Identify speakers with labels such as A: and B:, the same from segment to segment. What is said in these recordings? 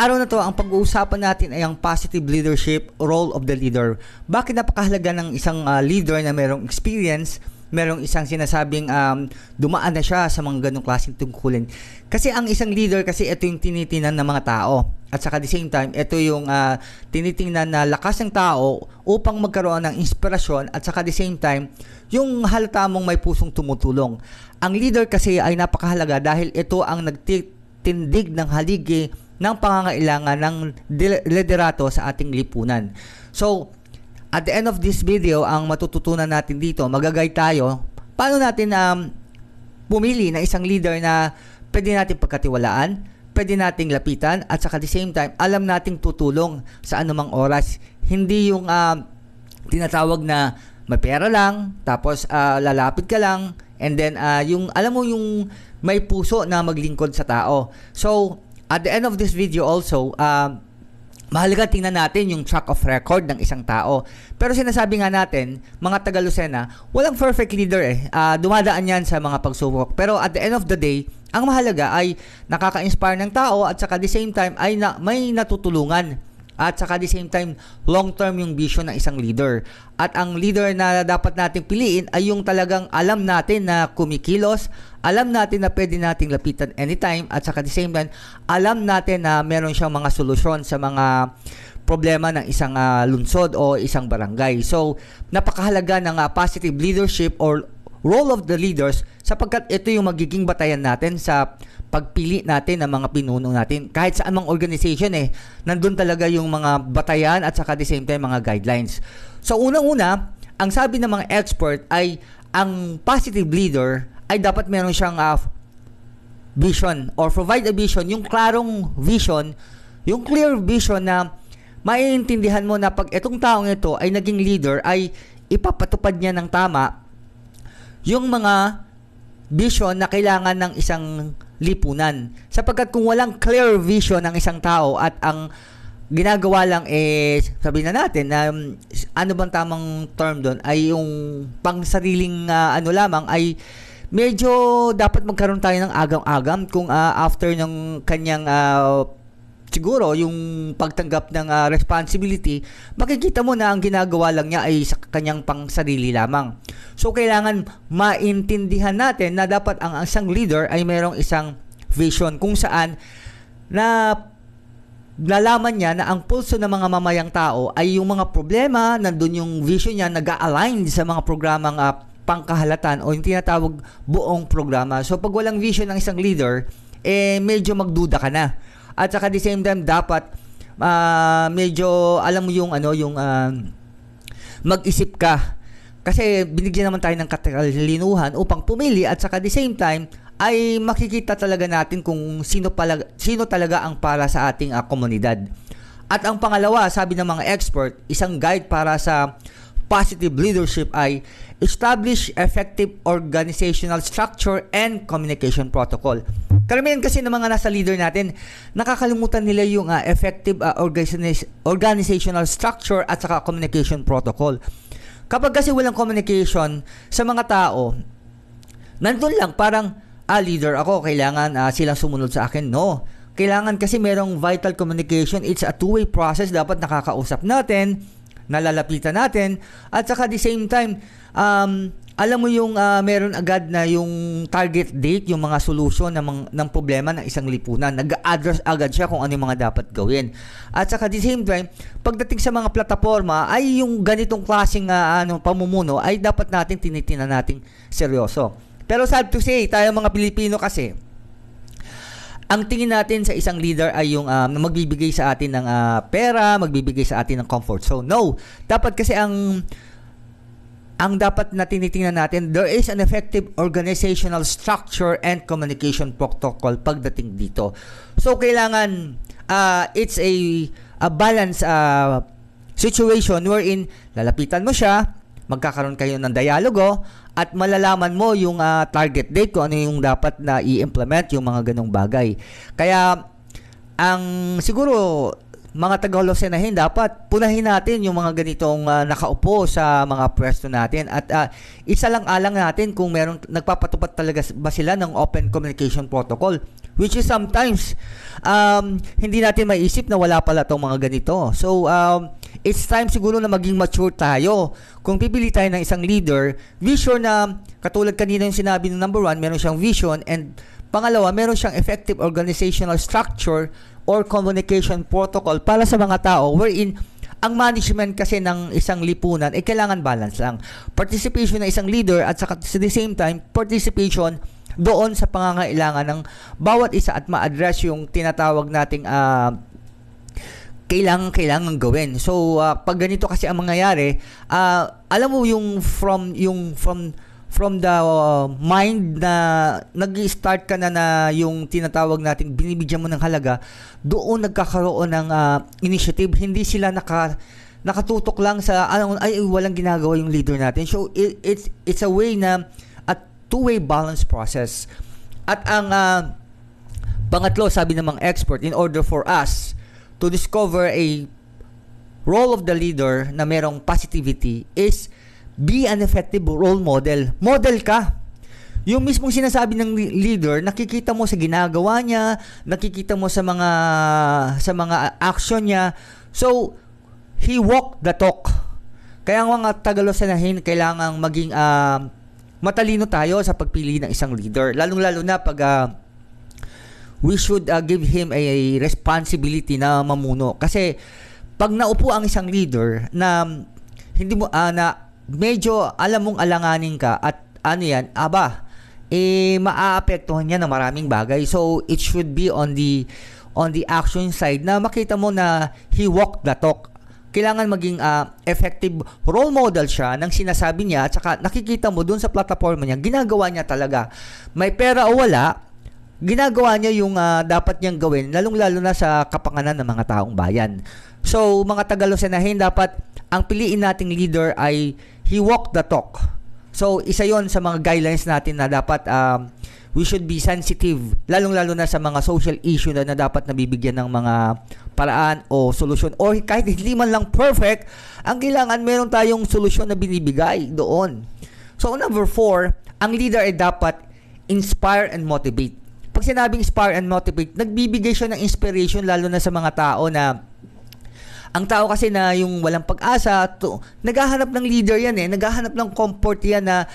A: Araw na to, ang pag-uusapan natin ay ang positive leadership, role of the leader. Bakit napakahalaga ng isang uh, leader na mayroong experience, merong isang sinasabing um, dumaan na siya sa mga ganong klaseng tungkulin. Kasi ang isang leader, kasi ito yung tinitingnan ng mga tao. At saka at the same time, ito yung uh, tinitingnan na lakas ng tao upang magkaroon ng inspirasyon at saka at the same time, yung halata mong may pusong tumutulong. Ang leader kasi ay napakahalaga dahil ito ang nagtitindig ng haligi ng pangangailangan ng liderato sa ating lipunan. So, at the end of this video, ang matututunan natin dito, magagay tayo, paano natin um, pumili ng isang leader na pwede natin pagkatiwalaan, pwede nating lapitan, at saka at the same time, alam nating tutulong sa anumang oras. Hindi yung uh, tinatawag na may pera lang, tapos uh, lalapit ka lang, and then uh, yung, alam mo yung may puso na maglingkod sa tao. So, at the end of this video also, uh, mahalaga tingnan natin yung track of record ng isang tao. Pero sinasabi nga natin, mga taga Lucena, walang perfect leader eh. Uh, dumadaan yan sa mga pagsubok. Pero at the end of the day, ang mahalaga ay nakaka-inspire ng tao at saka at the same time ay na, may natutulungan at saka the same time, long-term yung vision ng isang leader. At ang leader na dapat nating piliin ay yung talagang alam natin na kumikilos, alam natin na pwede nating lapitan anytime, at saka the same time, alam natin na meron siyang mga solusyon sa mga problema ng isang uh, lunsod o isang barangay. So, napakahalaga ng uh, positive leadership or role of the leaders sapagkat ito yung magiging batayan natin sa pagpili natin ng mga pinuno natin. Kahit sa anong organization eh, nandun talaga yung mga batayan at saka the same time mga guidelines. So unang-una, ang sabi ng mga expert ay ang positive leader ay dapat meron siyang uh, vision or provide a vision, yung klarong vision, yung clear vision na maiintindihan mo na pag itong taong ito ay naging leader ay ipapatupad niya ng tama yung mga vision na kailangan ng isang lipunan. Sapagkat kung walang clear vision ng isang tao at ang ginagawa lang eh sabi na natin na um, ano bang tamang term doon ay yung pangsariling uh, ano lamang ay medyo dapat magkaroon tayo ng agam-agam kung uh, after ng kanyang uh, siguro yung pagtanggap ng uh, responsibility, makikita mo na ang ginagawa lang niya ay sa kanyang pang sarili lamang. So kailangan maintindihan natin na dapat ang isang leader ay mayroong isang vision kung saan na nalaman niya na ang pulso ng mga mamayang tao ay yung mga problema, nandun yung vision niya nag-align sa mga programang uh, pangkahalatan o yung tinatawag buong programa. So pag walang vision ng isang leader, eh medyo magduda ka na at saka the same time dapat uh, medyo alam mo yung ano yung uh, mag-isip ka kasi binigyan naman tayo ng katalinuhan upang pumili at saka the same time ay makikita talaga natin kung sino pala sino talaga ang para sa ating uh, komunidad. At ang pangalawa, sabi ng mga expert, isang guide para sa positive leadership ay establish effective organizational structure and communication protocol. Karamihan kasi ng mga nasa leader natin, nakakalimutan nila yung uh, effective uh, organizational structure at saka communication protocol. Kapag kasi walang communication sa mga tao, nandun lang parang, ah, leader ako, kailangan uh, silang sumunod sa akin. No. Kailangan kasi merong vital communication. It's a two-way process. Dapat nakakausap natin, nalalapitan natin, at saka the same time, um, alam mo yung uh, meron agad na yung target date, yung mga solusyon ng, ng problema ng isang lipunan. Nag-address agad siya kung ano yung mga dapat gawin. At saka the same time, pagdating sa mga plataforma, ay yung ganitong klaseng uh, ano, pamumuno ay dapat natin tinitingnan natin seryoso. Pero sad to say, tayo mga Pilipino kasi, ang tingin natin sa isang leader ay yung um, magbibigay sa atin ng uh, pera, magbibigay sa atin ng comfort. So no, dapat kasi ang ang dapat na tinitingnan natin, there is an effective organizational structure and communication protocol pagdating dito. So, kailangan, uh, it's a, a balance uh, situation wherein lalapitan mo siya, magkakaroon kayo ng dialogo, at malalaman mo yung uh, target date kung ano yung dapat na i-implement yung mga ganong bagay. Kaya, ang siguro mga Tagalosenahin, dapat punahin natin yung mga ganitong uh, nakaupo sa mga pwesto natin at uh, isa lang alang natin kung meron nagpapatupad talaga ba sila ng open communication protocol which is sometimes um, hindi natin maiisip na wala pala tong mga ganito. So, um, it's time siguro na maging mature tayo. Kung pipili tayo ng isang leader, vision na, katulad kanina yung sinabi ng number one, meron siyang vision, and pangalawa, meron siyang effective organizational structure or communication protocol para sa mga tao wherein ang management kasi ng isang lipunan ay eh, kailangan balance lang. Participation ng isang leader at saka at the same time, participation doon sa pangangailangan ng bawat isa at ma-address yung tinatawag nating uh, kailangan kailangan gawin. So uh, pag ganito kasi ang mangyayari, uh, alam mo yung from yung from from the uh, mind na nag-start ka na na yung tinatawag nating binibigyan mo ng halaga, doon nagkakaroon ng uh, initiative. Hindi sila naka nakatutok lang sa ano ay walang ginagawa yung leader natin. So it, it's it's a way na a two-way balance process. At ang uh, pangatlo sabi ng mga expert in order for us to discover a role of the leader na merong positivity is be an effective role model. Model ka. Yung mismong sinasabi ng leader, nakikita mo sa ginagawa niya, nakikita mo sa mga sa mga action niya. So, he walked the talk. Kaya ang mga Tagalosanahin kailangang maging uh, matalino tayo sa pagpili ng isang leader. Lalong-lalo na pag uh, we should uh, give him a responsibility na mamuno. Kasi pag naupo ang isang leader na hindi mo uh, na medyo alam mong alanganin ka at ano yan, aba, eh maaapektuhan niya ng maraming bagay. So it should be on the on the action side na makita mo na he walked the talk. Kailangan maging uh, effective role model siya ng sinasabi niya at saka nakikita mo dun sa platform niya, ginagawa niya talaga. May pera o wala, ginagawa niya yung uh, dapat niyang gawin, lalong-lalo na sa kapanganan ng mga taong bayan. So, mga Tagalosenahin, dapat ang piliin nating leader ay he walked the talk. So, isa yon sa mga guidelines natin na dapat um, we should be sensitive, lalong-lalo na sa mga social issue na, na dapat nabibigyan ng mga paraan o solusyon. Or kahit hindi man lang perfect, ang kailangan meron tayong solusyon na binibigay doon. So, number four, ang leader ay dapat inspire and motivate. Pag sinabing inspire and motivate, nagbibigay siya ng inspiration lalo na sa mga tao na ang tao kasi na yung walang pag-asa, to, naghahanap ng leader yan eh. Naghahanap ng comfort yan na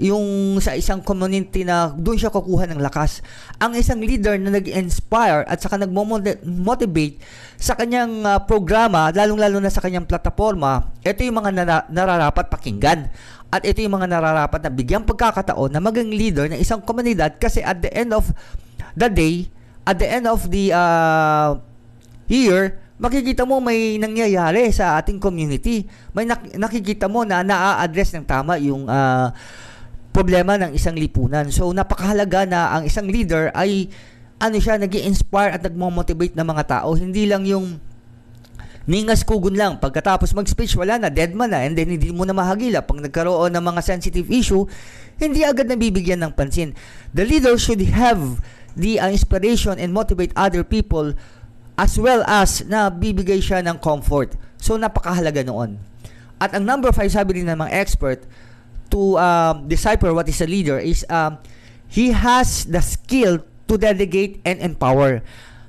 A: yung sa isang community na doon siya kukuha ng lakas. Ang isang leader na nag-inspire at saka nag-motivate sa kanyang uh, programa, lalong-lalo na sa kanyang plataforma, ito yung mga nara- nararapat pakinggan. At ito yung mga nararapat na bigyang pagkakataon na maging leader ng isang komunidad kasi at the end of the day, at the end of the uh, year, makikita mo may nangyayari sa ating community. May nak- nakikita mo na naa-address ng tama yung uh, problema ng isang lipunan. So napakahalaga na ang isang leader ay ano siya, nag inspire at nagmo-motivate ng mga tao. Hindi lang yung ningas kugun lang. Pagkatapos mag-speech, wala na, dead man na, and then hindi mo na mahagila. Pag nagkaroon ng mga sensitive issue, hindi agad nabibigyan ng pansin. The leader should have the uh, inspiration and motivate other people as well as na bibigay siya ng comfort. So napakahalaga noon. At ang number five, sabi rin ng mga expert, to um, decipher what is a leader is um, he has the skill to delegate and empower.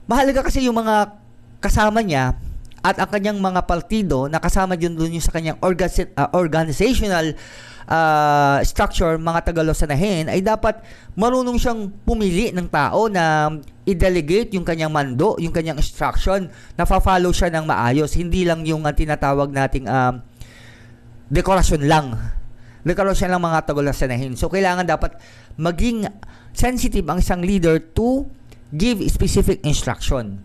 A: Mahalaga kasi yung mga kasama niya at ang kanyang mga partido na kasama din doon yung sa kanyang orga- uh, organizational uh, structure, mga Tagalosanahin, ay dapat marunong siyang pumili ng tao na i-delegate yung kanyang mando, yung kanyang instruction, na fa-follow siya ng maayos. Hindi lang yung uh, tinatawag nating uh, dekorasyon lang. Dekorasyon lang mga Tagalosanahin. So, kailangan dapat maging sensitive ang isang leader to give specific instruction.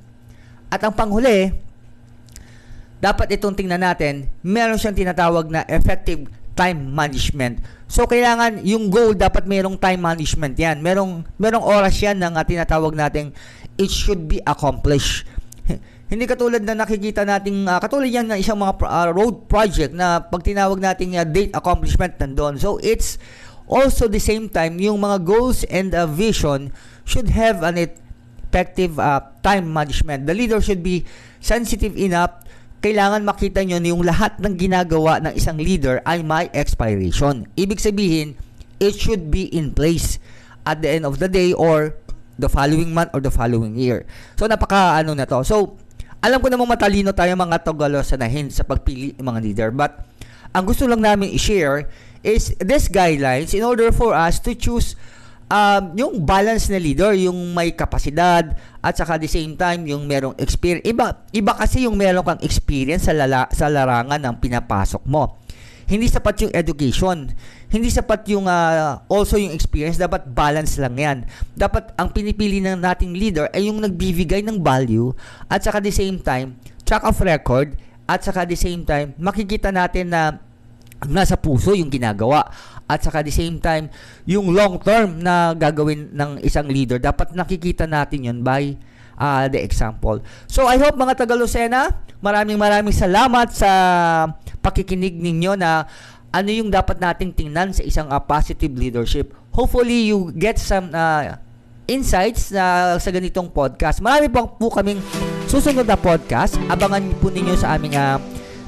A: At ang panghuli, dapat itong tingnan natin, meron siyang tinatawag na effective time management. So kailangan yung goal dapat mayroong time management 'yan. Merong merong oras 'yan ng uh, tinatawag nating it should be accomplished. Hindi katulad na nakikita nating uh, katulad yan ng isang mga uh, road project na pag tinawag nating uh, date accomplishment nandoon. So it's also the same time yung mga goals and uh, vision should have an effective uh, time management. The leader should be sensitive enough kailangan makita nyo na yung lahat ng ginagawa ng isang leader ay may expiration. Ibig sabihin, it should be in place at the end of the day or the following month or the following year. So napaka ano na to. So alam ko namang matalino tayo mga Tagalosanahin sa pagpili ng mga leader. But ang gusto lang namin i-share is this guidelines in order for us to choose um, yung balance na leader, yung may kapasidad at saka the same time yung merong experience. Iba, iba kasi yung meron kang experience sa, lala, sa larangan ng pinapasok mo. Hindi sapat yung education. Hindi sapat yung uh, also yung experience. Dapat balance lang yan. Dapat ang pinipili ng nating leader ay yung nagbibigay ng value at saka the same time, track of record at saka the same time, makikita natin na nasa puso yung ginagawa. At saka the same time yung long term na gagawin ng isang leader dapat nakikita natin yun by uh, the example. So I hope mga taga Lucena maraming maraming salamat sa pakikinig ninyo na ano yung dapat nating tingnan sa isang uh, positive leadership. Hopefully you get some uh, insights na sa ganitong podcast. Marami pang po kaming susunod na podcast. Abangan po ninyo sa aming uh,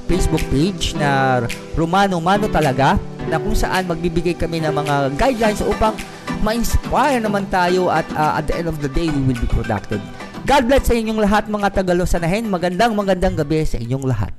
A: Facebook page na Romano Mano talaga na kung saan magbibigay kami ng mga guidelines upang ma-inspire naman tayo at uh, at the end of the day we will be productive. God bless sa inyong lahat mga Tagalosanahin. Magandang magandang gabi sa inyong lahat.